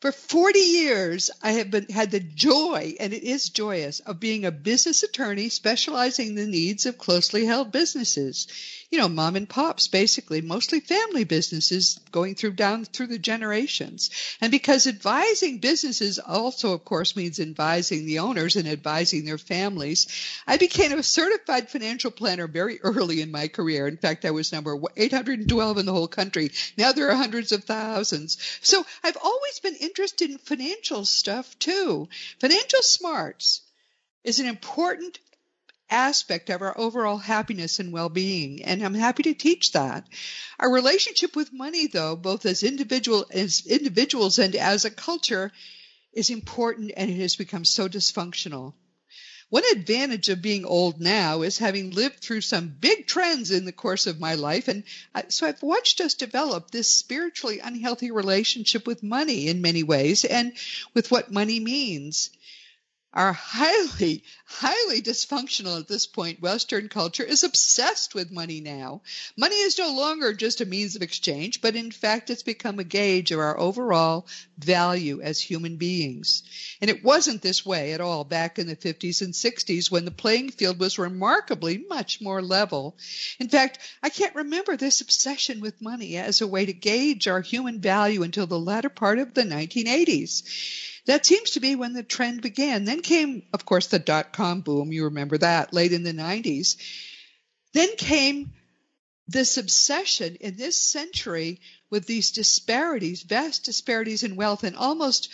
For 40 years, I have been, had the joy, and it is joyous, of being a business attorney specializing in the needs of closely held businesses. You know, mom and pops, basically, mostly family businesses going through down through the generations. And because advising businesses also, of course, means advising the owners and advising their families, I became a certified financial planner very early in my career. In fact, I was number 812 in the whole country. Now there are hundreds of thousands. So I've always been interested in financial stuff too. Financial smarts is an important aspect of our overall happiness and well-being and I'm happy to teach that. Our relationship with money though, both as individual as individuals and as a culture is important and it has become so dysfunctional. One advantage of being old now is having lived through some big trends in the course of my life. And so I've watched us develop this spiritually unhealthy relationship with money in many ways and with what money means our highly, highly dysfunctional at this point Western culture is obsessed with money now. Money is no longer just a means of exchange, but in fact it's become a gauge of our overall value as human beings. And it wasn't this way at all back in the 50s and 60s when the playing field was remarkably much more level. In fact, I can't remember this obsession with money as a way to gauge our human value until the latter part of the 1980s. That seems to be when the trend began. Then came, of course, the dot com boom. You remember that late in the 90s. Then came this obsession in this century with these disparities, vast disparities in wealth, and almost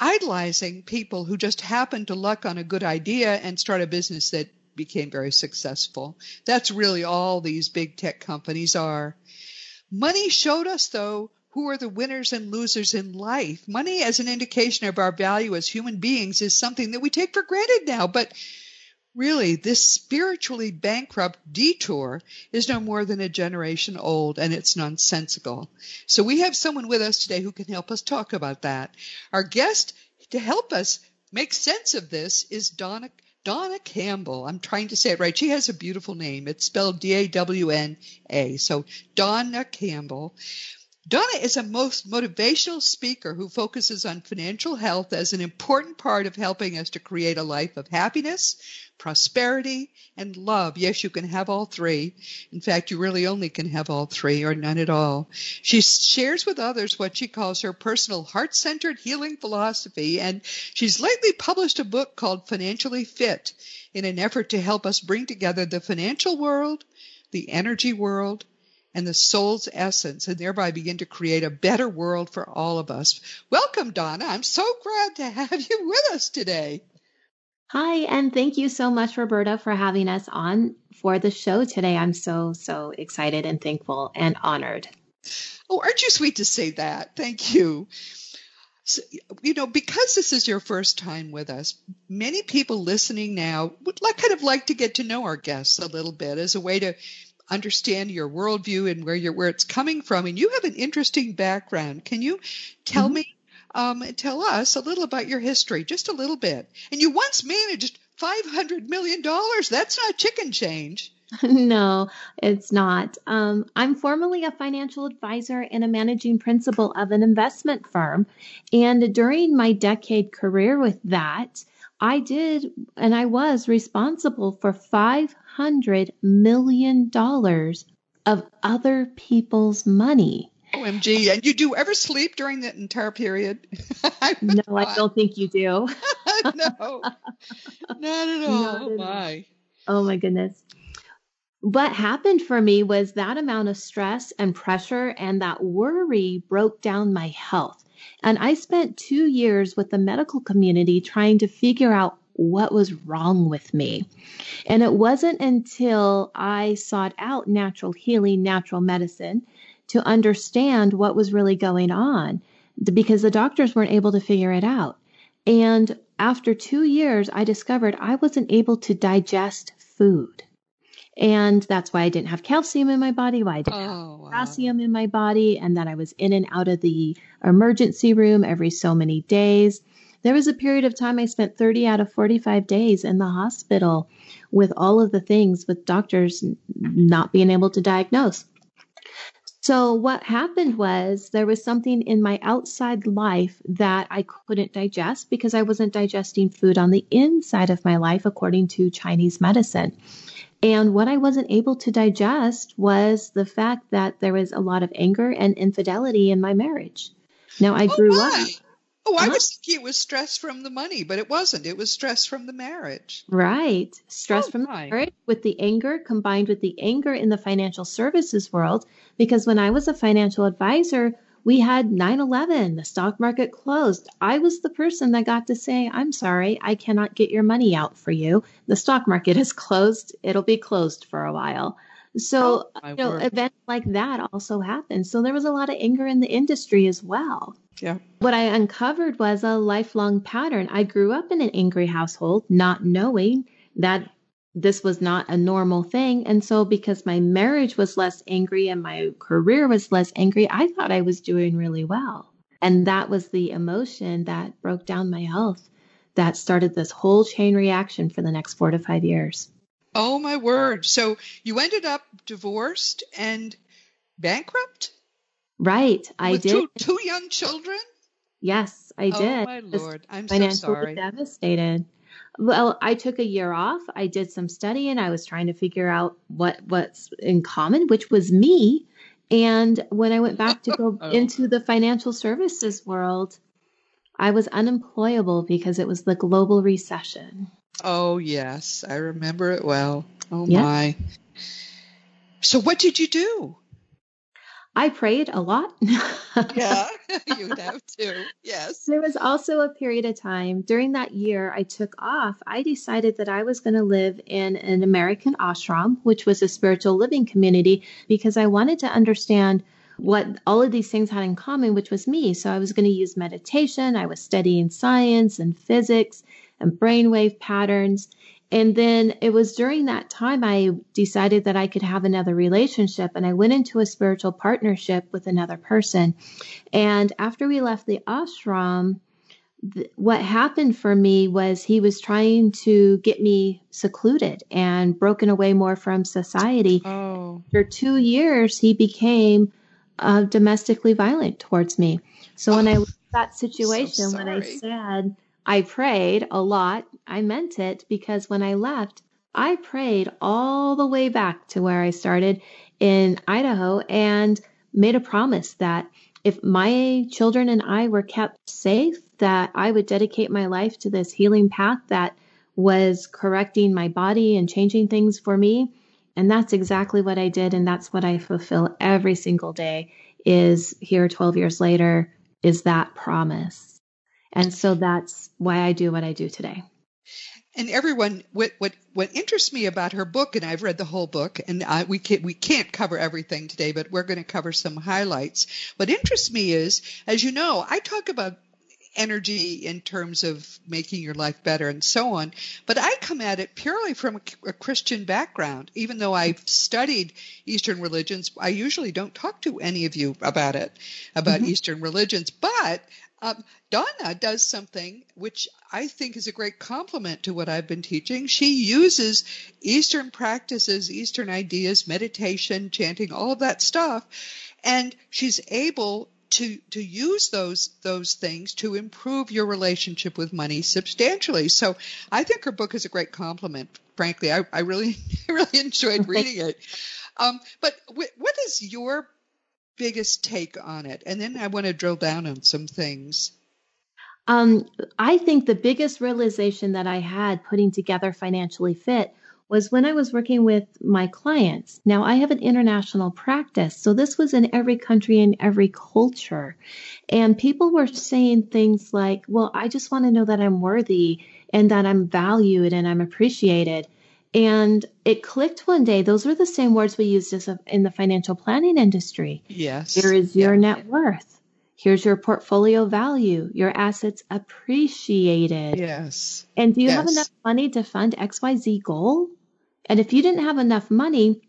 idolizing people who just happened to luck on a good idea and start a business that became very successful. That's really all these big tech companies are. Money showed us, though, who are the winners and losers in life. Money as an indication of our value as human beings is something that we take for granted now, but really this spiritually bankrupt detour is no more than a generation old and it's nonsensical. So we have someone with us today who can help us talk about that. Our guest to help us make sense of this is Dawna Dawna Campbell. I'm trying to say it right. She has a beautiful name. It's spelled D A W N A. So Dawna Campbell. Dawna is a most motivational speaker who focuses on financial health as an important part of helping us to create a life of happiness, prosperity, and love. Yes, you can have all three. In fact, you really only can have all three or none at all. She shares with others what she calls her personal heart centered healing philosophy, and she's lately published a book called Financially Fit in an effort to help us bring together the financial world, the energy world, and the soul's essence and thereby begin to create a better world for all of us. Welcome, Dawna. I'm so glad to have you with us today. Hi, and thank you so much, Roberta, for having us on for the show today. I'm so, so excited and thankful and honored. Oh, aren't you sweet to say that? Thank you. So, you know, because this is your first time with us, many people listening now would like, kind of like to get to know our guests a little bit as a way to understand your worldview and where you're where it's coming from. And you have an interesting background. Can you tell mm-hmm. me, um, tell us a little about your history, just a little bit? And you once managed five hundred million dollars. That's not chicken change. no, it's not. Um, I'm formally a financial advisor and a managing principal of an investment firm. And during my decade career with that, I did and I was responsible for $500 million of other people's money. OMG. And you do ever sleep during that entire period? no, I don't think you do. no, not at all. Not oh, my. Oh, my goodness. What happened for me was that amount of stress and pressure and that worry broke down my health. And I spent two years with the medical community trying to figure out what was wrong with me. And it wasn't until I sought out natural healing, natural medicine to understand what was really going on because the doctors weren't able to figure it out. And after two years, I discovered I wasn't able to digest food. And that's why I didn't have calcium in my body, why I didn't oh, have potassium wow. in my body, and that I was in and out of the emergency room every so many days. There was a period of time I spent 30 out of 45 days in the hospital with all of the things with doctors not being able to diagnose. So, what happened was there was something in my outside life that I couldn't digest because I wasn't digesting food on the inside of my life, according to Chinese medicine. And what I wasn't able to digest was the fact that there was a lot of anger and infidelity in my marriage. Now, I oh grew my. up Oh, I was uh-huh. thinking it was stress from the money, but it wasn't. It was stress from the marriage. Right. Stress oh, from my. the marriage with the anger combined with the anger in the financial services world. Because when I was a financial advisor, we had 9 11, the stock market closed. I was the person that got to say, I'm sorry, I cannot get your money out for you. The stock market is closed. It'll be closed for a while. So, oh, you know, word. events like that also happened. So there was a lot of anger in the industry as well. Yeah. What I uncovered was a lifelong pattern. I grew up in an angry household, not knowing that this was not a normal thing. And so, because my marriage was less angry and my career was less angry, I thought I was doing really well. And that was the emotion that broke down my health that started this whole chain reaction for the next four to five years. Oh, my word. So, you ended up divorced and bankrupt? Right, I With did. Two, two young children? Yes, I oh, did. Oh my lord, I'm so sorry. Devastated. Well, I took a year off. I did some studying. I was trying to figure out what what's in common, which was me. And when I went back to go oh. into the financial services world, I was unemployable because it was the global recession. Oh yes, I remember it well. Oh my. So what did you do? I prayed a lot. yeah, you would have to. Yes. There was also a period of time during that year I took off. I decided that I was going to live in an American ashram, which was a spiritual living community, because I wanted to understand what all of these things had in common, which was me. So I was going to use meditation. I was studying science and physics and brainwave patterns. And then it was during that time I decided that I could have another relationship and I went into a spiritual partnership with another person. And after we left the ashram, th- what happened for me was he was trying to get me secluded and broken away more from society. Oh. For two years, he became uh, domestically violent towards me. So when I was that situation, so when I said, I prayed a lot. I meant it because when I left, I prayed all the way back to where I started in Idaho and made a promise that if my children and I were kept safe, that I would dedicate my life to this healing path that was correcting my body and changing things for me. And that's exactly what I did. And that's what I fulfill every single day is here 12 years later is that promise. And so that's why I do what I do today. And everyone, what what what interests me about her book, and I've read the whole book, and I, we can't we can't cover everything today, but we're going to cover some highlights. What interests me is, as you know, I talk about energy in terms of making your life better and so on. But I come at it purely from a, a, Christian background. Even though I've studied Eastern religions, I usually don't talk to any of you about it, about mm-hmm. Eastern religions. But um, Dawna does something which I think is a great complement to what I've been teaching. She uses Eastern practices, Eastern ideas, meditation, chanting, all of that stuff, and she's able to to use those those things to improve your relationship with money substantially. So I think her book is a great complement. Frankly, I, I really really enjoyed reading it. Um, but what is your biggest take on it? And then I want to drill down on some things. Um, I think the biggest realization that I had putting together Financially Fit was when I was working with my clients. Now, I have an international practice, so this was in every country and every culture. And people were saying things like, Well, I just want to know that I'm worthy and that I'm valued and I'm appreciated. And it clicked one day. Those were the same words we used as a, in the financial planning industry. Yes. Here is your yeah. net worth. Here's your portfolio value. Your assets appreciated. Yes. And do you yes. have enough money to fund XYZ goal? And if you didn't have enough money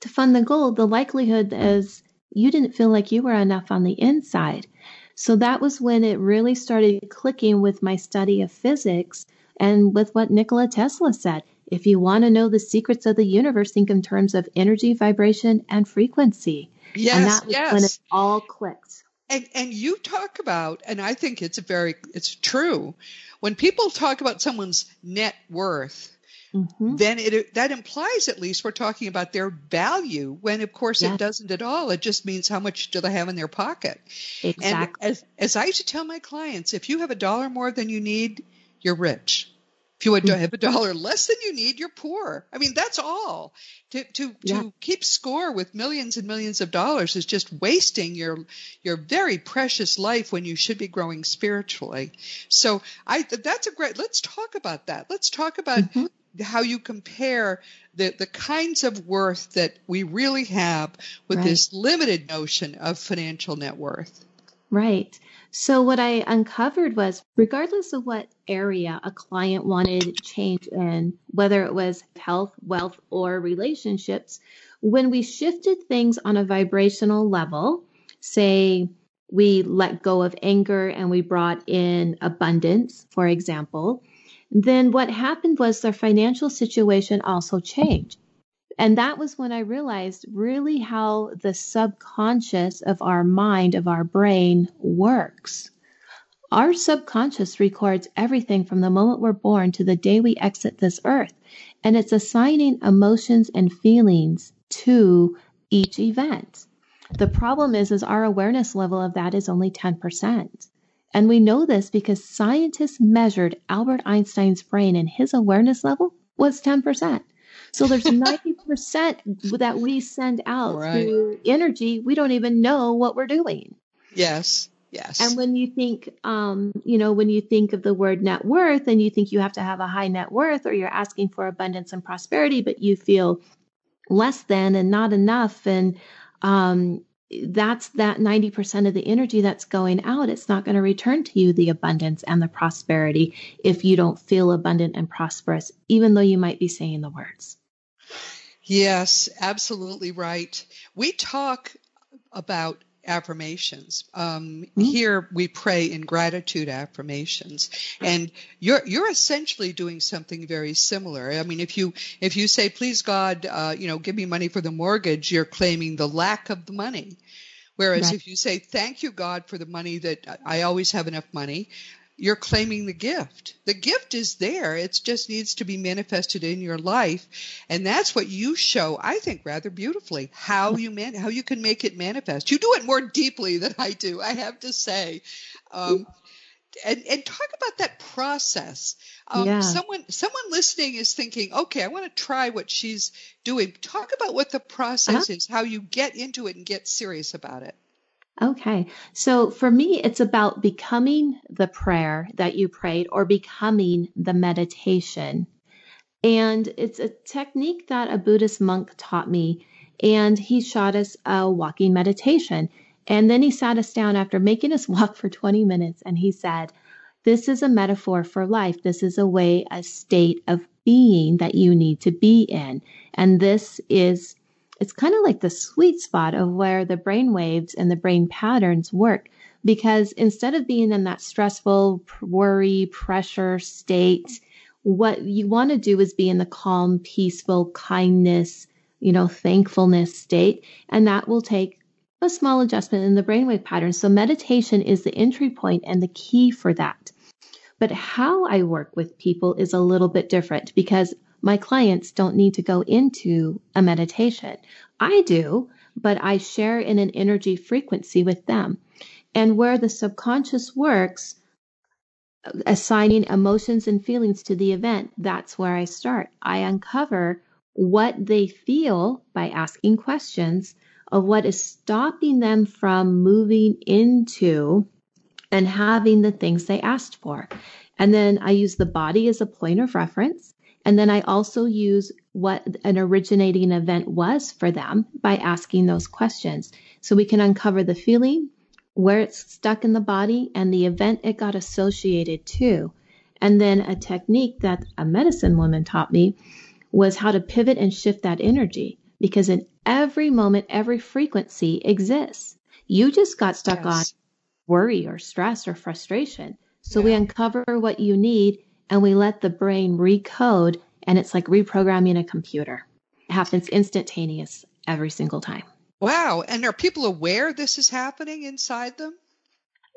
to fund the goal, the likelihood is you didn't feel like you were enough on the inside. So that was when it really started clicking with my study of physics and with what Nikola Tesla said. If you want to know the secrets of the universe, think in terms of energy, vibration, and frequency. Yes, and that was yes. when it all clicked. And and you talk about, and I think it's very it's true. When people talk about someone's net worth, Mm-hmm. then it that implies at least we're talking about their value. When of course Yes. it doesn't at all. It just means how much do they have in their pocket. And Exactly. as as I used to tell my clients, if you have a dollar more than you need, you're rich. If you have a dollar less than you need, you're poor. I mean, that's all. To to Yeah. to keep score with millions and millions of dollars is just wasting your your very precious life when you should be growing spiritually. So I that's a great. Let's talk about that. Let's talk about Mhm. how you compare the the kinds of worth that we really have with Right. this limited notion of financial net worth. Right. So what I uncovered was regardless of what area a client wanted change in, whether it was health, wealth, or relationships, when we shifted things on a vibrational level, say we let go of anger and we brought in abundance, for example, then what happened was their financial situation also changed. And that was when I realized really how the subconscious of our mind, of our brain works. Our subconscious records everything from the moment we're born to the day we exit this earth. And it's assigning emotions and feelings to each event. The problem is, is our awareness level of that is only 10%. And we know this because scientists measured Albert Einstein's brain and his awareness level was 10%. So there's 90% that we send out Right. through energy. We don't even know what we're doing. Yes. Yes. And when you think, um, you know, when you think of the word net worth and you think you have to have a high net worth or you're asking for abundance and prosperity, but you feel less than and not enough. And, um, that's that 90% of the energy that's going out. It's not going to return to you the abundance and the prosperity if you don't feel abundant and prosperous, even though you might be saying the words. Yes, absolutely right. We talk about affirmations. Um, Mhm. Here we pray in gratitude affirmations, and you're you're essentially doing something very similar. I mean, if you if you say, "Please God, uh, you know, give me money for the mortgage," you're claiming the lack of the money. Whereas Right. if you say, "Thank you God for the money that I always have enough money," you're claiming the gift. The gift is there. It just needs to be manifested in your life. And that's what you show, I think, rather beautifully, how you man, how you can make it manifest. You do it more deeply than I do, I have to say. Um, and, and talk about that process. Um, Yeah. Someone, someone listening is thinking, okay, I want to try what she's doing. Talk about what the process is, how you get into it and get serious about it. Okay. So for me, it's about becoming the prayer that you prayed or becoming the meditation. And it's a technique that a Buddhist monk taught me. And he shot us a walking meditation. And then he sat us down after making us walk for 20 minutes and he said, This is a metaphor for life. This is a way, a state of being that you need to be in. And this is it's kind of like the sweet spot of where the brain waves and the brain patterns work. Because instead of being in that stressful worry, pressure state, what you want to do is be in the calm, peaceful, kindness, you know, thankfulness state. And that will take a small adjustment in the brainwave pattern. So meditation is the entry point and the key for that. But how I work with people is a little bit different because my clients don't need to go into a meditation. I do, but I share in an energy frequency with them. And where the subconscious works, assigning emotions and feelings to the event, that's where I start. I uncover what they feel by asking questions of what is stopping them from moving into and having the things they asked for. And then I use the body as a point of reference. And then I also use what an originating event was for them by asking those questions. So we can uncover the feeling, where it's stuck in the body and the event it got associated to. And then a technique that a medicine woman taught me was how to pivot and shift that energy because in every moment, every frequency exists. You just got stuck yes. on worry or stress or frustration. So yeah. we uncover what you need and we let the brain recode and it's like reprogramming a computer. It happens instantaneous every single time. Wow. And are people aware this is happening inside them?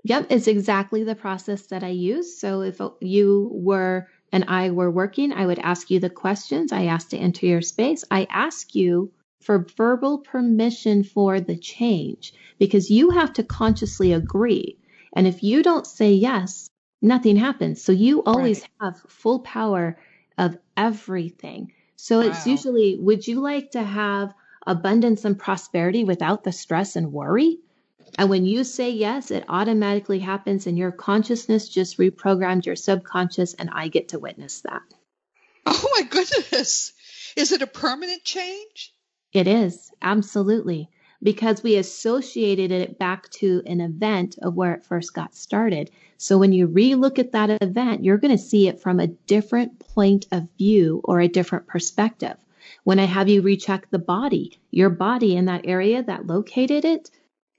Yep, it's exactly the process that I use. So if you were and I were working, I would ask you the questions. I ask to enter your space. I ask you for verbal permission for the change because you have to consciously agree. And if you don't say yes, nothing happens. So you always right. have full power of everything. So wow. it's usually, would you like to have abundance and prosperity without the stress and worry? And when you say yes, it automatically happens, and your consciousness just reprogrammed your subconscious, and I get to witness that. Oh my goodness. Is it a permanent change? It is, absolutely, because we associated it back to an event of where it first got started. So when you relook at that event, you're going to see it from a different point of view or a different perspective. When I have you recheck the body, your body in that area that located it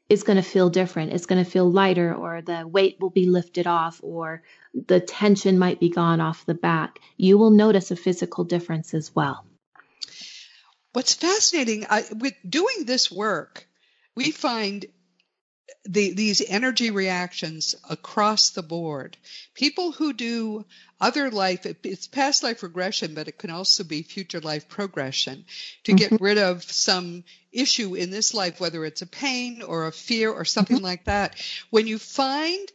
is going to feel different. It's going to feel lighter, or the weight will be lifted off, or the tension might be gone off the back. You will notice a physical difference as well. What's fascinating I, with doing this work, we find the, these energy reactions across the board. People who do other life, it's past life regression, but it can also be future life progression to get mm-hmm. rid of some issue in this life, whether it's a pain or a fear or something mm-hmm. like that. When you find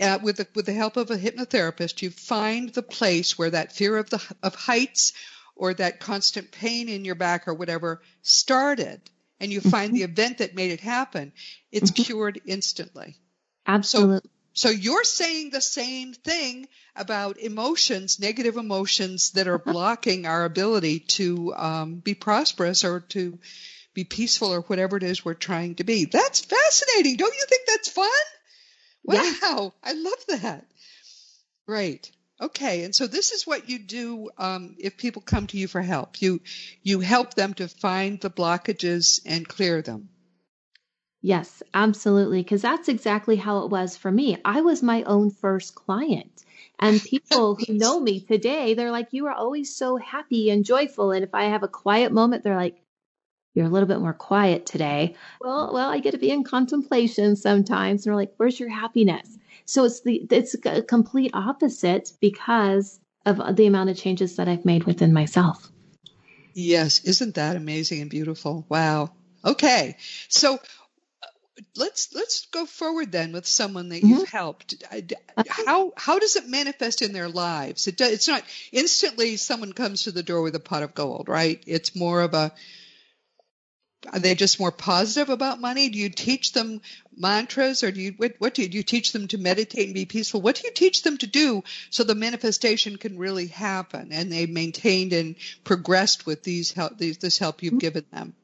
uh, with the, with the help of a hypnotherapist, you find the place where that fear of the of heights or that constant pain in your back or whatever started, and you find mm-hmm. the event that made it happen, it's mm-hmm. cured instantly. Absolutely. So, so you're saying the same thing about emotions, negative emotions that are uh-huh. blocking our ability to um, be prosperous or to be peaceful or whatever it is we're trying to be. That's fascinating. Don't you think that's fun? Wow, yeah. I love that. Right. Okay, and so this is what you do um, if people come to you for help. You you help them to find the blockages and clear them. Yes, absolutely, because that's exactly how it was for me. I was my own first client. And people who know me today, they're like, You are always so happy and joyful. And if I have a quiet moment, they're like, You're a little bit more quiet today. Well, well, I get to be in contemplation sometimes. And they're like, Where's your happiness? So it's the it's a complete opposite because of the amount of changes that I've made within myself. Yes, isn't that amazing and beautiful? Wow. Okay. So uh, let's let's go forward then with someone that you've mm-hmm. helped. How how does it manifest in their lives? It does, it's not instantly someone comes to the door with a pot of gold, right? It's more of a are they just more positive about money? Do you teach them mantras or do you, what, what do you, do you teach them to meditate and be peaceful? What do you teach them to do so the manifestation can really happen and they maintained and progressed with these help, these, this help you've given them?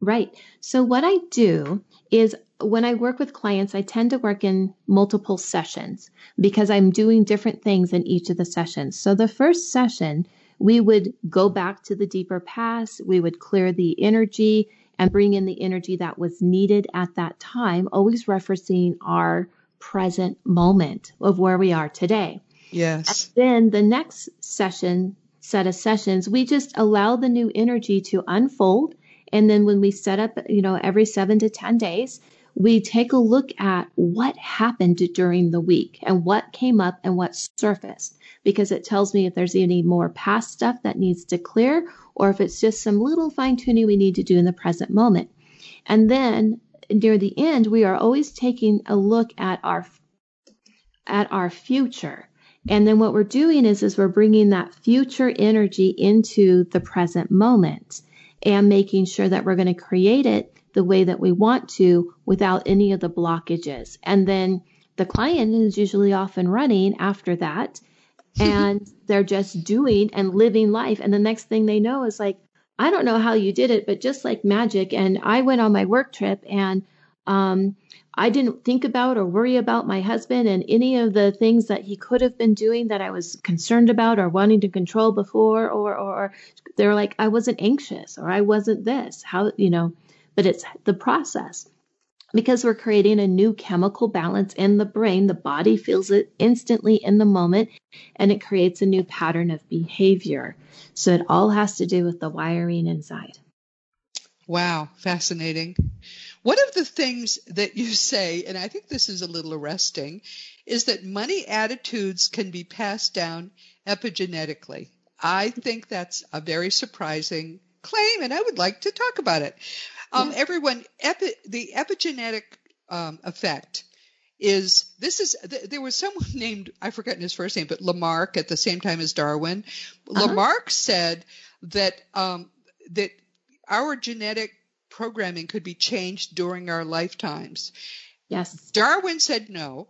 Right. So what I do is when I work with clients, I tend to work in multiple sessions because I'm doing different things in each of the sessions. So the first session, we would go back to the deeper past. We would clear the energy and bring in the energy that was needed at that time, always referencing our present moment of where we are today. Yes. And then the next session, set of sessions, we just allow the new energy to unfold. And then when we set up, you know, every seven to 10 days, we take a look at what happened during the week and what came up and what surfaced because it tells me if there's any more past stuff that needs to clear or if it's just some little fine tuning we need to do in the present moment. And then near the end, we are always taking a look at our at our future. And then what we're doing is, is we're bringing that future energy into the present moment and making sure that we're going to create it the way that we want to without any of the blockages. And then the client is usually off and running after that and they're just doing and living life. And the next thing they know is like, I don't know how you did it, but just like magic. And I went on my work trip and Um, I didn't think about or worry about my husband and any of the things that he could have been doing that I was concerned about or wanting to control before, or, or they're like, I wasn't anxious or I wasn't this. How, you know, but it's the process because we're creating a new chemical balance in the brain. The body feels it instantly in the moment and it creates a new pattern of behavior. So it all has to do with the wiring inside. Wow, fascinating. One of the things that you say, and I think this is a little arresting, is that money attitudes can be passed down epigenetically. I think that's a very surprising claim, and I would like to talk about it. Um. Everyone, epi, the epigenetic um, effect is this is there was someone named I've forgotten his first name, but Lamarck at the same time as Darwin. Uh-huh. Lamarck said that um, that our genetic programming could be changed during our lifetimes. Yes. Darwin said no,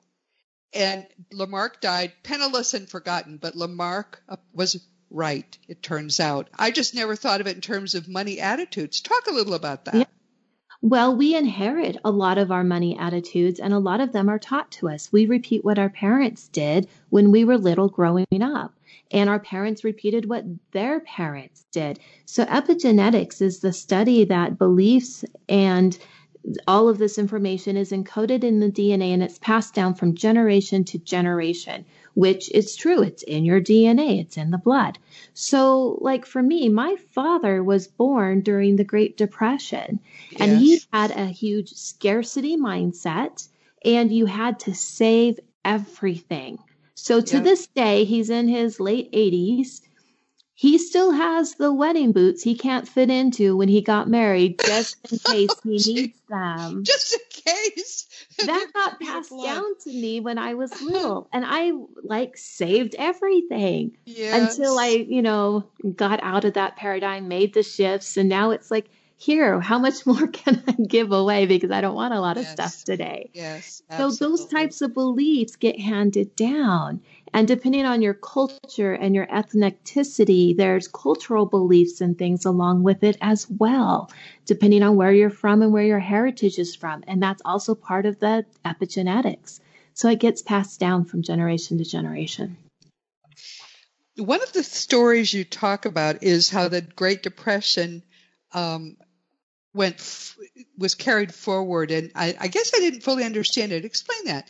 and Lamarck died penniless and forgotten. But Lamarck uh, was right, it turns out. I just never thought of it in terms of money attitudes. Talk a little about that. Yeah. Well, we inherit a lot of our money attitudes, and a lot of them are taught to us. We repeat what our parents did when we were little growing up, and our parents repeated what their parents did. So, epigenetics is the study that beliefs and all of this information is encoded in the DNA and it's passed down from generation to generation which is true. It's in your DNA, it's in the blood. So, like for me, my father was born during the Great Depression yes. and he had a huge scarcity mindset, and you had to save everything. So, to yep. this day, he's in his late 80s he still has the wedding boots he can't fit into when he got married just in case he needs them. Just in case. That got passed down to me when I was little and I like saved everything yes. until I, you know, got out of that paradigm, made the shifts and now it's like here, how much more can I give away because I don't want a lot of yes. stuff today. Yes. Absolutely. So those types of beliefs get handed down. And depending on your culture and your ethnicity, there's cultural beliefs and things along with it as well, depending on where you're from and where your heritage is from. And that's also part of the epigenetics. So it gets passed down from generation to generation. One of the stories you talk about is how the Great Depression um, went was carried forward, and I, I, guess I didn't fully understand it. Explain that.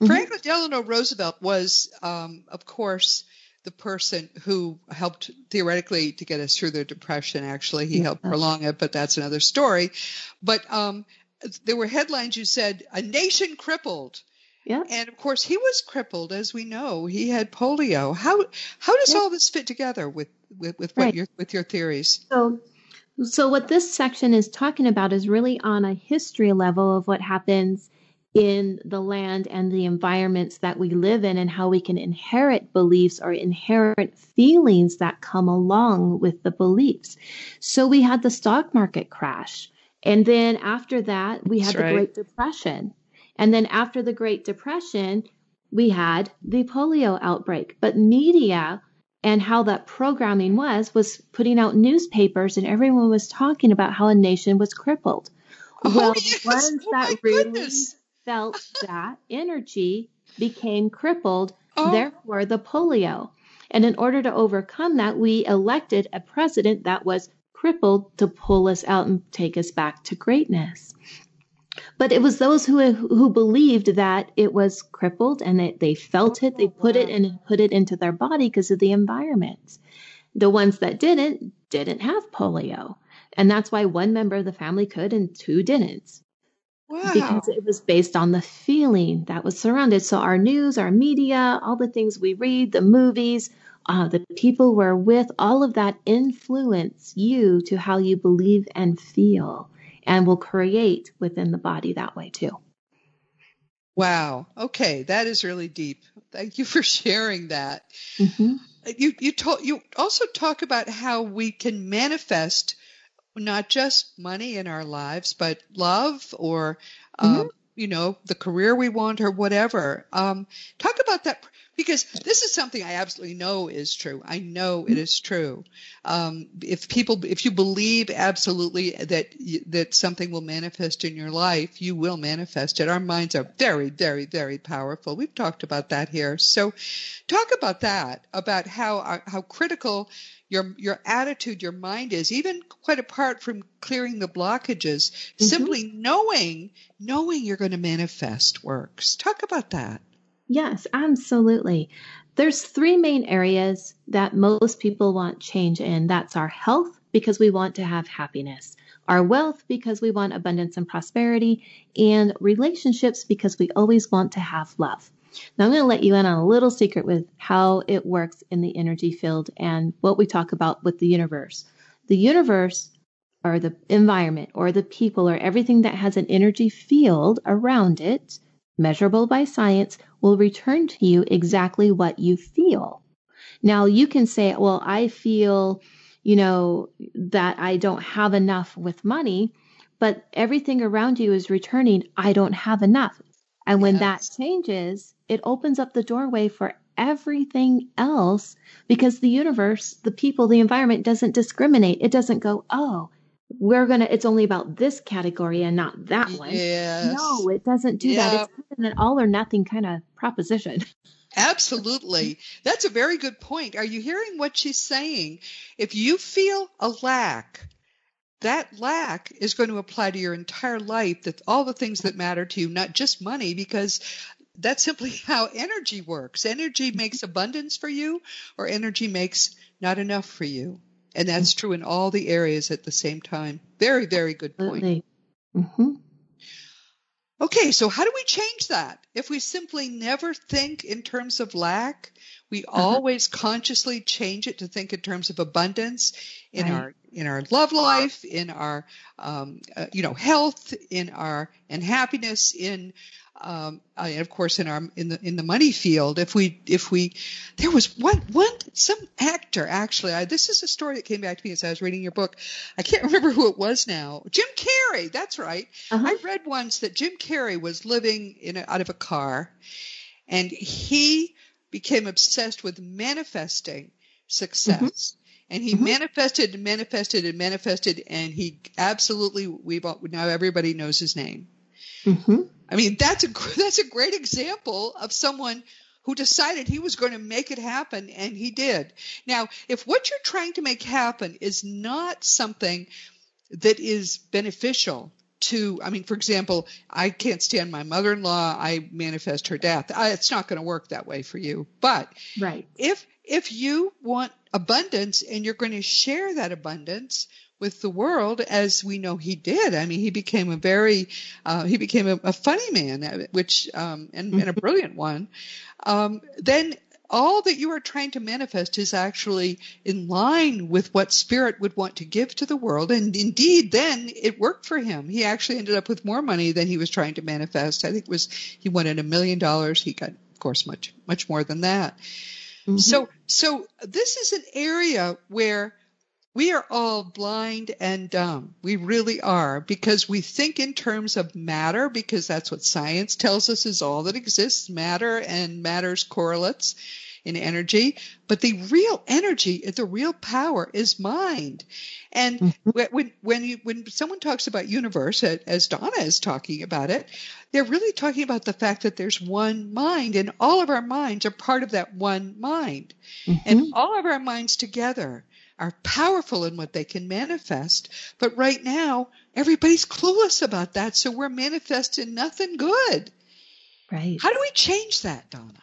Mm-hmm. Franklin Delano Roosevelt was, um, of course, the person who helped theoretically to get us through the depression. Actually, he helped prolong it, but that's another story. But um, there were headlines. You said a nation crippled. Yeah. And of course, he was crippled, as we know. He had polio. How how does yeah. all this fit together with with, with what right. your with your theories? So so, what this section is talking about is really on a history level of what happens in the land and the environments that we live in, and how we can inherit beliefs or inherent feelings that come along with the beliefs. So, we had the stock market crash. And then after that, we had That's the right. Great Depression. And then after the Great Depression, we had the polio outbreak. But media and how that programming was was putting out newspapers and everyone was talking about how a nation was crippled. Oh, well, yes. the ones oh, that really goodness. Felt that energy became crippled, oh. therefore the polio. And in order to overcome that, we elected a president that was crippled to pull us out and take us back to greatness. But it was those who who believed that it was crippled and that they felt it, they put it and put it into their body because of the environment. The ones that didn't didn't have polio, and that's why one member of the family could and two didn't. Wow. Because it was based on the feeling that was surrounded. So our news, our media, all the things we read, the movies, uh, the people we're with, all of that influence you to how you believe and feel and will create within the body that way too. Wow. Okay, that is really deep. Thank you for sharing that. Mm-hmm. You you told you also talk about how we can manifest not just money in our lives, but love or um, mm-hmm. you know the career we want or whatever. Um, talk about that because this is something I absolutely know is true. I know it is true. Um, if people, if you believe absolutely that that something will manifest in your life, you will manifest it. Our minds are very, very, very powerful. We've talked about that here. So, talk about that, about how uh, how critical your your attitude, your mind is, even quite apart from clearing the blockages. Mm-hmm. Simply knowing, knowing you're going to manifest works. Talk about that. Yes, absolutely. There's three main areas that most people want change in. That's our health, because we want to have happiness, our wealth, because we want abundance and prosperity, and relationships, because we always want to have love. Now, I'm going to let you in on a little secret with how it works in the energy field and what we talk about with the universe. The universe, or the environment, or the people, or everything that has an energy field around it, measurable by science, will return to you exactly what you feel. Now you can say, well, I feel, you know, that I don't have enough with money, but everything around you is returning, I don't have enough. And when yes. that changes, it opens up the doorway for everything else because the universe, the people, the environment doesn't discriminate. It doesn't go, oh, we're going to, it's only about this category and not that one. Yes. No, it doesn't do that. It's an all or nothing kind of proposition. Absolutely. That's a very good point. Are you hearing what she's saying? If you feel a lack, that lack is going to apply to your entire life, that all the things that matter to you, not just money, because that's simply how energy works. Energy makes abundance for you, or energy makes not enough for you. And that's true in all the areas at the same time. Very, very good point. Mm-hmm. Okay, so how do we change that? If we simply never think in terms of lack, we uh-huh. always consciously change it to think in terms of abundance in right. our in our love life, in our um, uh, you know health, in our and happiness, in um, of course in our in the in the money field if we if we there was one one some actor actually I, this is a story that came back to me as I was reading your book I can't remember who it was now Jim Carrey that's right uh-huh. I read once that Jim Carrey was living in a, out of a car and he became obsessed with manifesting success mm-hmm. And he mm-hmm. manifested and manifested and manifested, and he absolutely all, now everybody knows his name. Mm-hmm. I mean, that's a that's a great example of someone who decided he was going to make it happen, and he did. Now, if what you're trying to make happen is not something that is beneficial to, I mean, for example, I can't stand my mother-in-law. I manifest her death. I, it's not going to work that way for you. But right. if if you want abundance and you're going to share that abundance with the world as we know he did. I mean, he became a very, uh, he became a, a, funny man, uh, which, um, and, and, a brilliant one. Um, then all that you are trying to manifest is actually in line with what spirit would want to give to the world. And indeed, then it worked for him. He actually ended up with more money than he was trying to manifest. I think it was, he wanted a million dollars. He got, of course, much, much more than that. Mm-hmm. So, so this is an area where we are all blind and dumb. We really are because we think in terms of matter because that's what science tells us is all that exists, matter and matter's correlates in energy. But the real energy, the real power is mind. And mm-hmm. when, when you, when someone talks about universe, as Dawna is talking about it, they're really talking about the fact that there's one mind and all of our minds are part of that one mind. Mm-hmm. And all of our minds together are powerful in what they can manifest. But right now, everybody's clueless about that, so we're manifesting nothing good. Right. How do we change that, Dawna?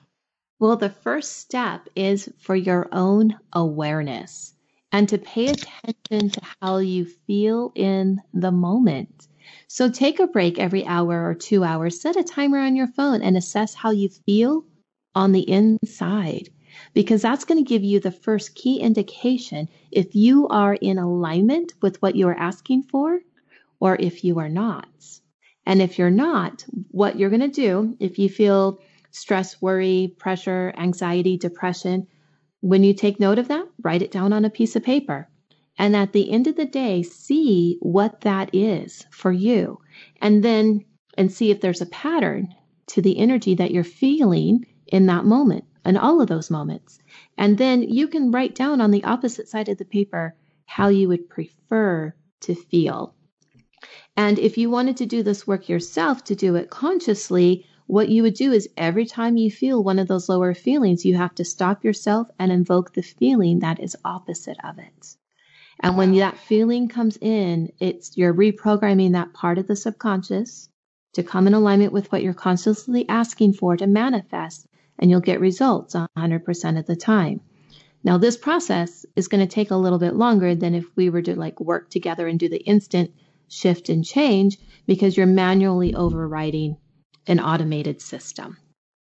Well, the first step is for your own awareness and to pay attention to how you feel in the moment. So take a break every hour or two hours, set a timer on your phone and assess how you feel on the inside because that's going to give you the first key indication if you are in alignment with what you are asking for or if you are not. And if you're not, what you're going to do if you feel stress, worry, pressure, anxiety, depression, when you take note of that, write it down on a piece of paper. And at the end of the day, see what that is for you. And then, and see if there's a pattern to the energy that you're feeling in that moment. In all of those moments. And then you can write down on the opposite side of the paper how you would prefer to feel. And if you wanted to do this work yourself, to do it consciously, what you would do is every time you feel one of those lower feelings, you have to stop yourself and invoke the feeling that is opposite of it. And when that feeling comes in, it's you're reprogramming that part of the subconscious to come in alignment with what you're consciously asking for to manifest, and you'll get results 100% of the time. Now, this process is going to take a little bit longer than if we were to like work together and do the instant shift and change because you're manually overriding an automated system.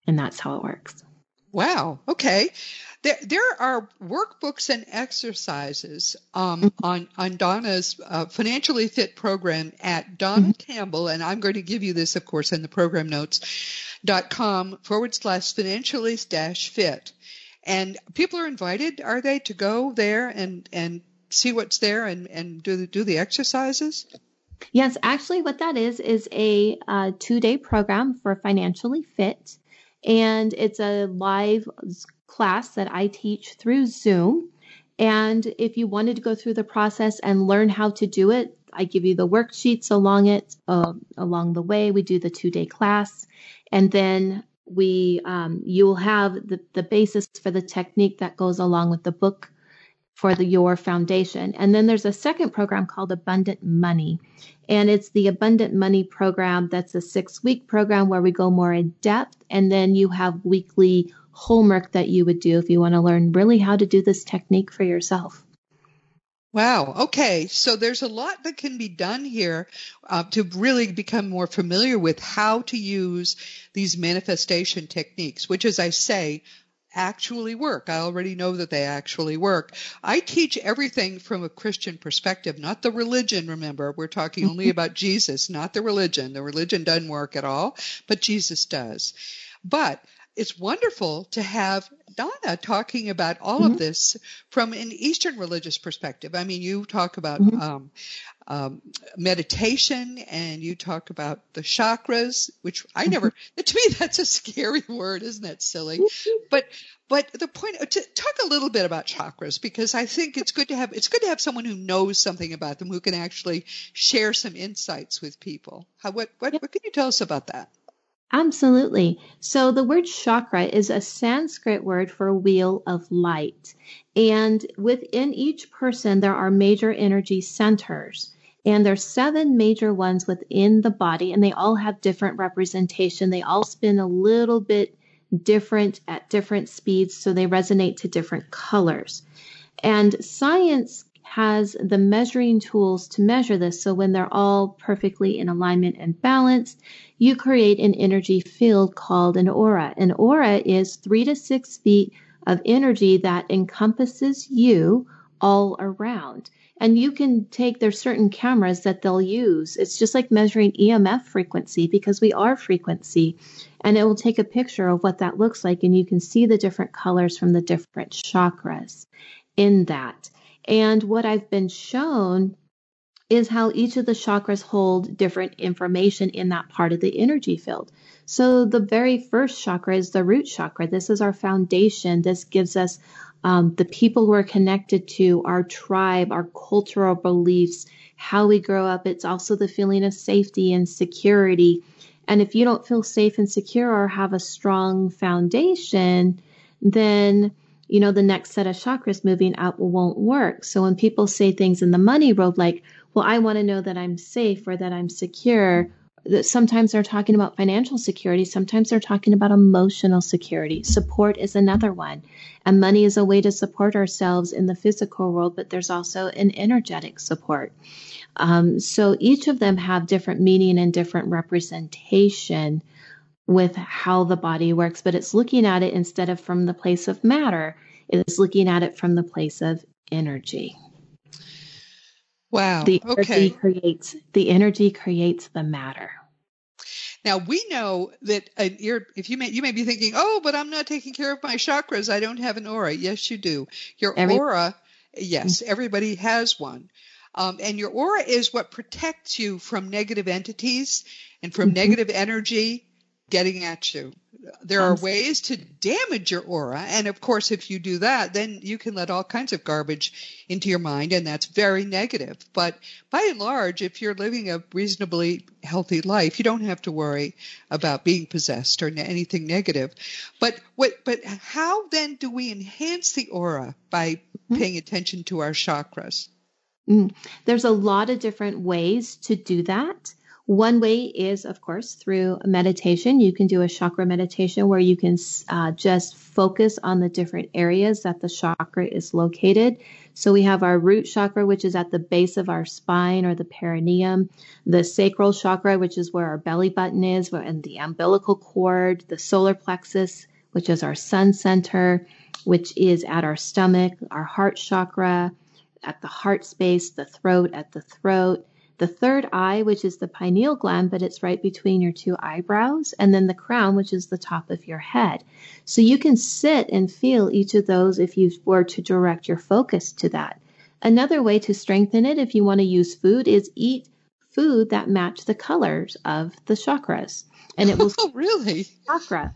And that's how it works. Wow. Okay. There, there are workbooks and exercises um, mm-hmm. on on Dawna's uh, financially fit program at Dawna mm-hmm. Campbell, and I'm going to give you this, of course, in the program notes. dot com forward slash financially dash fit, and people are invited, are they, to go there and and see what's there and and do the, do the exercises? Yes, actually, what that is is a uh, two day program for financially fit. And it's a live class that I teach through Zoom. And if you wanted to go through the process and learn how to do it, I give you the worksheets along it uh, along the way. We do the two day class, and then we um, you will have the, the basis for the technique that goes along with the book for the your foundation. And then there's a second program called Abundant Money. And it's the Abundant Money program. That's a six week program where we go more in depth. And then you have weekly homework that you would do if you want to learn really how to do this technique for yourself. Wow. Okay. So there's a lot that can be done here uh, to really become more familiar with how to use these manifestation techniques, which, as I say, actually work. I already know that they actually work. I teach everything from a Christian perspective, not the religion, remember. We're talking only about Jesus, not the religion. The religion doesn't work at all, but Jesus does. But it's wonderful to have Dawna talking about all mm-hmm. of this from an Eastern religious perspective. I mean, you talk about mm-hmm. um, um, meditation and you talk about the chakras, which I never, mm-hmm. to me, that's a scary word. Isn't that silly? but, but the point, to talk a little bit about chakras because I think it's good to have, it's good to have someone who knows something about them who can actually share some insights with people. How, what, what, what can you tell us about that? Absolutely. So the word chakra is a Sanskrit word for wheel of light. And within each person, there are major energy centers. And there's seven major ones within the body, and they all have different representation. They all spin a little bit different at different speeds, so they resonate to different colors. And science has the measuring tools to measure this. So when they're all perfectly in alignment and balanced, you create an energy field called an aura. An aura is three to six feet of energy that encompasses you all around. And you can take, there's certain cameras that they'll use. It's just like measuring EMF frequency because we are frequency. And it will take a picture of what that looks like. And you can see the different colors from the different chakras in that. And what I've been shown is how each of the chakras hold different information in that part of the energy field. So the very first chakra is the root chakra. This is our foundation. This gives us um, the people we're connected to, our tribe, our cultural beliefs, how we grow up. It's also the feeling of safety and security. And if you don't feel safe and secure or have a strong foundation, then you know the next set of chakras moving up won't work. So when people say things in the money road like, well, I want to know that I'm safe or that I'm secure. Sometimes they're talking about financial security. Sometimes they're talking about emotional security. Support is another one. And money is a way to support ourselves in the physical world, but there's also an energetic support. Um, so each of them have different meaning and different representation with how the body works, but it's looking at it instead of from the place of matter, it's looking at it from the place of energy. Wow. The energy okay. creates the energy creates the matter. Now we know that uh, if you may, you may be thinking, oh, but I'm not taking care of my chakras. I don't have an aura. Yes, you do. Your Every- aura, yes, everybody has one. Um, and your aura is what protects you from negative entities and from mm-hmm. negative energy getting at you. There are ways to damage your aura. And of course, if you do that, then you can let all kinds of garbage into your mind, and that's very negative. But by and large, if you're living a reasonably healthy life, you don't have to worry about being possessed or anything negative. But what, but how then do we enhance the aura by mm-hmm. paying attention to our chakras? Mm. There's a lot of different ways to do that. One way is, of course, through meditation. You can do a chakra meditation where you can uh, just focus on the different areas that the chakra is located. So we have our root chakra, which is at the base of our spine or the perineum, the sacral chakra, which is where our belly button is, and the umbilical cord, the solar plexus, which is our sun center, which is at our stomach, our heart chakra, at the heart space, the throat at the throat the third eye, which is the pineal gland, but it's right between your two eyebrows, and then the crown, which is the top of your head. So you can sit and feel each of those if you were to direct your focus to that. Another way to strengthen it, if you want to use food, is eat food that match the colors of the chakras. And it will oh, really chakra.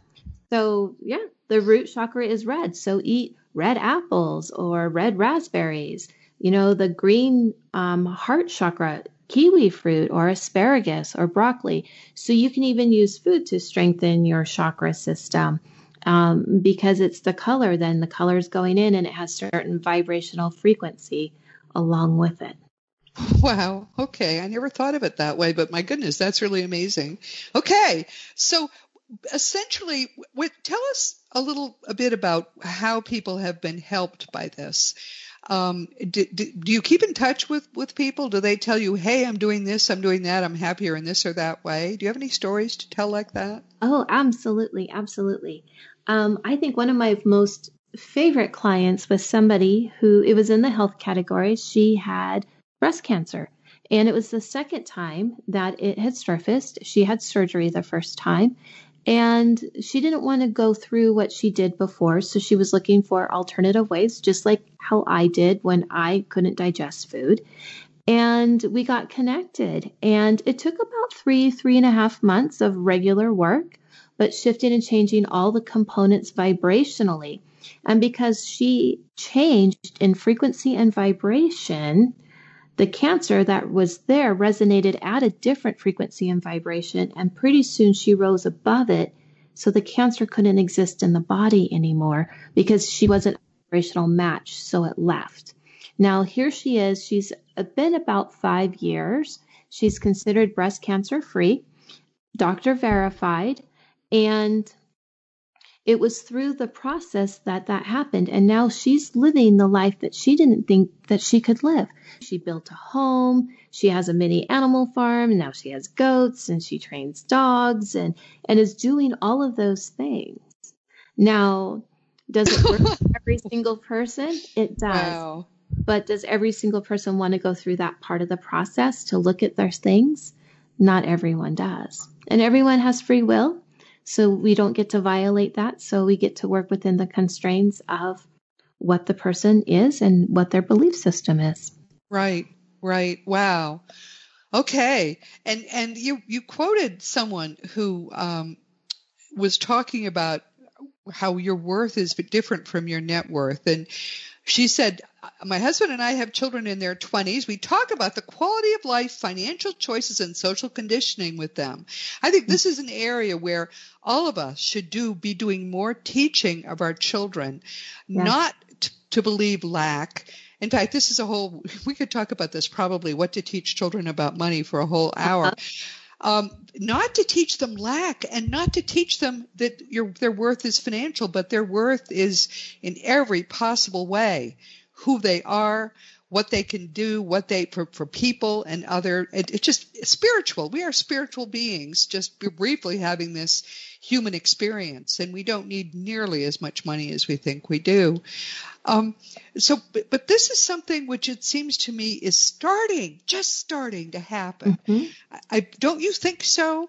So yeah, the root chakra is red. So eat red apples or red raspberries. You know, the green um, heart chakra kiwi fruit or asparagus or broccoli. So you can even use food to strengthen your chakra system. Um, because it's the color, then the color is going in and it has certain vibrational frequency along with it. Wow. Okay. I never thought of it that way, but my goodness, that's really amazing. Okay. So essentially, what, tell us a little a bit about how people have been helped by this. Um, do, do, do, you keep in touch with, with people? Do they tell you, hey, I'm doing this, I'm doing that, I'm happier in this or that way? Do you have any stories to tell like that? Oh, absolutely. Absolutely. Um, I think one of my most favorite clients was somebody who, it was in the health category. She had breast cancer. And it was the second time that it had surfaced. She had surgery the first time. And she didn't want to go through what she did before. So she was looking for alternative ways, just like how I did when I couldn't digest food. And we got connected. And it took about three, three and a half months of regular work, but shifting and changing all the components vibrationally. And because she changed in frequency and vibration, the cancer that was there resonated at a different frequency and vibration, and pretty soon she rose above it. So the cancer couldn't exist in the body anymore because she wasn't a vibrational match, so it left. Now here she is. She's been about five years. She's considered breast cancer free, doctor verified, and it was through the process that that happened. And now she's living the life that she didn't think that she could live. She built a home. She has a mini animal farm. And now she has goats and she trains dogs and, and is doing all of those things. Now, does it work for every single person? It does. Wow. But does every single person want to go through that part of the process to look at their things? Not everyone does. And everyone has free will so we don't get to violate that. So we get to work within the constraints of what the person is and what their belief system is. Right, right. Wow. Okay. And and you you quoted someone who um, was talking about how your worth is different from your net worth and she said, My husband and I have children in their 20s. We talk about the quality of life, financial choices, and social conditioning with them. I think this is an area where all of us should do be doing more teaching of our children, not t- to believe lack. In fact, this is a whole, we could talk about this probably, what to teach children about money for a whole hour. Uh-huh um, not to teach them lack and not to teach them that your, their worth is financial, but their worth is in every possible way who they are, what they can do, what they for, for people and other. It, it's just spiritual. We are spiritual beings, just briefly having this human experience, and we don't need nearly as much money as we think we do. Um, so, but, but, this is something which it seems to me is starting, just starting to happen. Mm-hmm. I, I, don't you think so?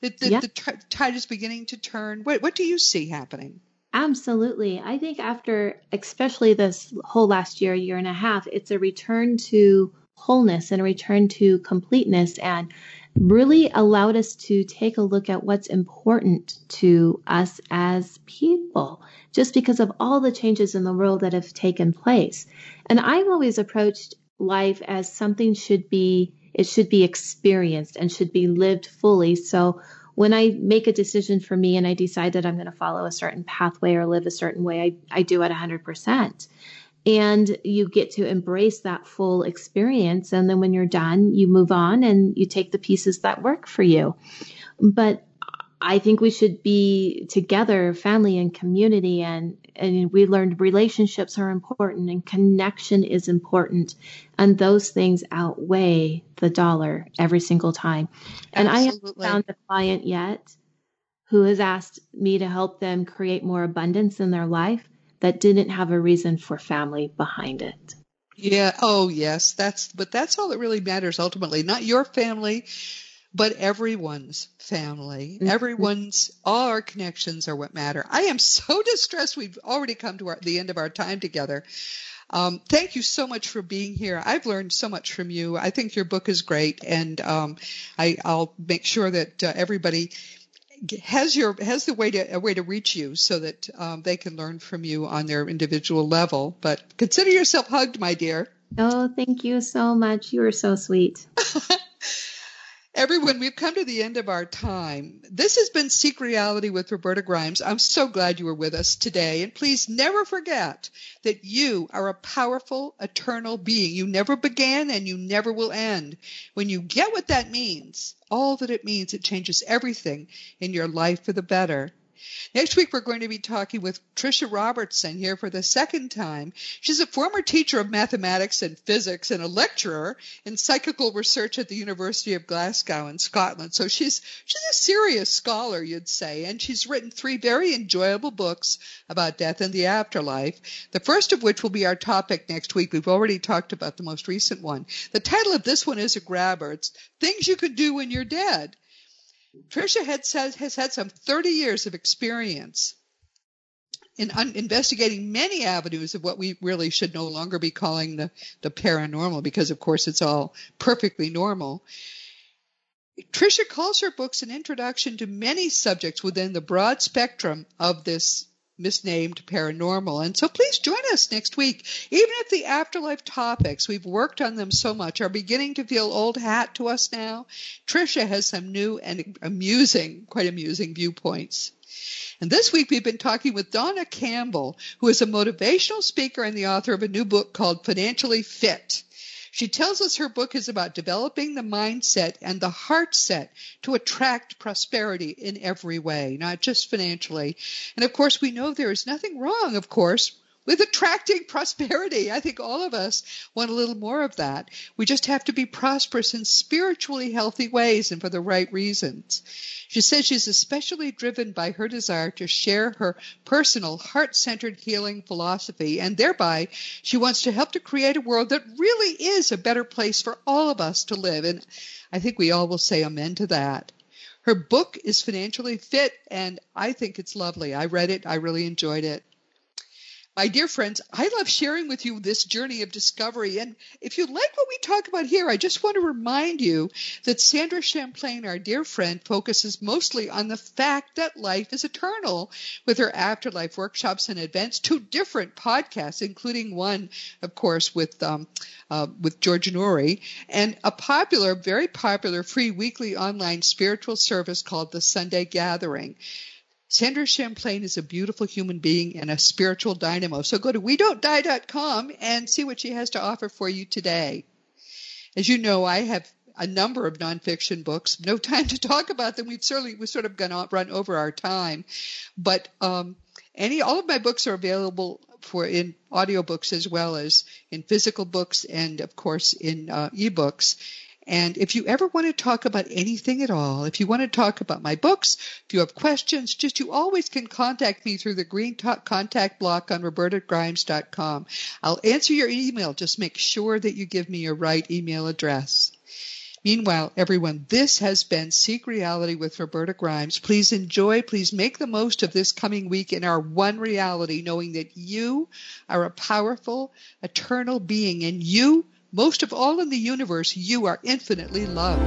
That the, yeah. the t- tide is beginning to turn. What, what do you see happening? Absolutely. I think after, especially this whole last year, year and a half, it's a return to wholeness and a return to completeness. And really allowed us to take a look at what's important to us as people, just because of all the changes in the world that have taken place. And I've always approached life as something should be, it should be experienced and should be lived fully. So when I make a decision for me and I decide that I'm going to follow a certain pathway or live a certain way, I, I do it 100% and you get to embrace that full experience. And then when you're done, you move on and you take the pieces that work for you. But I think we should be together, family and community, and, and we learned relationships are important and connection is important. And those things outweigh the dollar every single time. And I haven't found a client yet who has asked me to help them create more abundance in their life that didn't have a reason for family behind it. Yeah. Oh, yes. That's, but that's all that really matters ultimately. Not your family, but everyone's family. Mm-hmm. Everyone's, all our connections are what matter. I am so distressed. We've already come to our, the end of our time together. Um, thank you so much for being here. I've learned so much from you. I think your book is great, and um, I, will make sure that uh, everybody has your has the way to a way to reach you so that um, they can learn from you on their individual level. But consider yourself hugged, my dear. Oh, thank you so much. You are so sweet. Everyone, we've come to the end of our time. This has been Seek Reality with Roberta Grimes. I'm so glad you were with us today. And please never forget that you are a powerful, eternal being. You never began and you never will end. When you get what that means, all that it means, it changes everything in your life for the better. Next week, we're going to be talking with Tricia Robertson here for the second time. She's a former teacher of mathematics and physics and a lecturer in psychical research at the University of Glasgow in Scotland. So she's, she's a serious scholar, you'd say, and she's written three very enjoyable books about death and the afterlife. The first of which will be our topic next week. We've already talked about the most recent one. The title of this one is a grabber. It's Things You Could Do When You're Dead. Tricia had, has had some 30 years of experience in un- investigating many avenues of what we really should no longer be calling the, the paranormal because, of course, it's all perfectly normal. Tricia calls her books an introduction to many subjects within the broad spectrum of this misnamed paranormal. And so please join us next week. Even if the afterlife topics, we've worked on them so much, are beginning to feel old hat to us now, Tricia has some new and amusing, quite amusing viewpoints. And this week we've been talking with Dawna Campbell, who is a motivational speaker and the author of a new book called Financially Fit. She tells us her book is about developing the mindset and the heart set to attract prosperity in every way, not just financially. And of course, we know there is nothing wrong, of course, with attracting prosperity. I think all of us want a little more of that. We just have to be prosperous in spiritually healthy ways and for the right reasons. She says she's especially driven by her desire to share her personal heart-centered healing philosophy and thereby she wants to help to create a world that really is a better place for all of us to live. And I think we all will say amen to that. Her book is financially fit and I think it's lovely. I read it. I really enjoyed it. My dear friends, I love sharing with you this journey of discovery. And if you like what we talk about here, I just want to remind you that Sandra Champlain, our dear friend, focuses mostly on the fact that life is eternal with her afterlife workshops and events, two different podcasts, including one, of course, with, um, uh, with George Noory, and a popular, very popular free weekly online spiritual service called the Sunday Gathering. Sandra Champlain is a beautiful human being and a spiritual dynamo. So go to we don't die.com and see what she has to offer for you today. As you know, I have a number of nonfiction books. No time to talk about them. We've certainly we've sort of gone run over our time, but um, any all of my books are available for in audiobooks as well as in physical books and of course in uh, ebooks. And if you ever want to talk about anything at all, if you want to talk about my books, if you have questions, just you always can contact me through the green talk contact block on robertagrimes.com. I'll answer your email. Just make sure that you give me your right email address. Meanwhile, everyone, this has been Seek Reality with Roberta Grimes. Please enjoy, please make the most of this coming week in our one reality, knowing that you are a powerful, eternal being and you most of all in the universe, you are infinitely loved.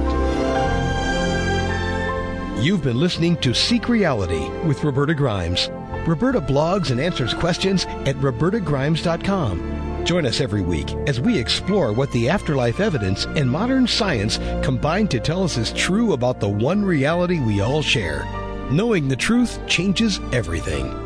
You've been listening to Seek Reality with Roberta Grimes. Roberta blogs and answers questions at robertagrimes.com. Join us every week as we explore what the afterlife evidence and modern science combine to tell us is true about the one reality we all share. Knowing the truth changes everything.